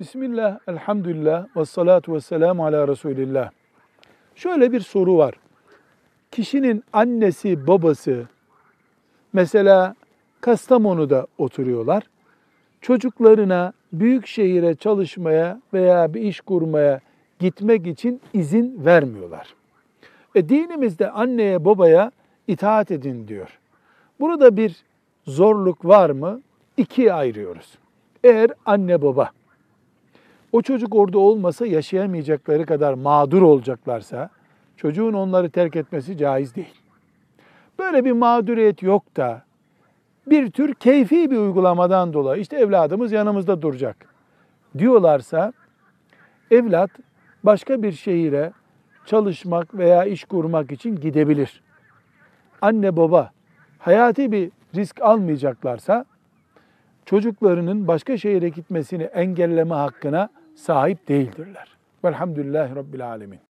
Bismillah, elhamdülillah, ve salatu ve selamu ala Resulillah. Şöyle bir soru var. Kişinin annesi, babası, mesela Kastamonu'da oturuyorlar. Çocuklarına büyük şehire çalışmaya veya bir iş kurmaya gitmek için izin vermiyorlar. E dinimizde anneye babaya itaat edin diyor. Burada bir zorluk var mı? İkiye ayırıyoruz. Eğer anne baba o çocuk orada olmasa yaşayamayacakları kadar mağdur olacaklarsa çocuğun onları terk etmesi caiz değil. Böyle bir mağduriyet yok da bir tür keyfi bir uygulamadan dolayı işte evladımız yanımızda duracak diyorlarsa evlat başka bir şehire çalışmak veya iş kurmak için gidebilir. Anne baba hayati bir risk almayacaklarsa çocuklarının başka şehire gitmesini engelleme hakkına sahip değildirler. Velhamdülillahi Rabbil Alemin.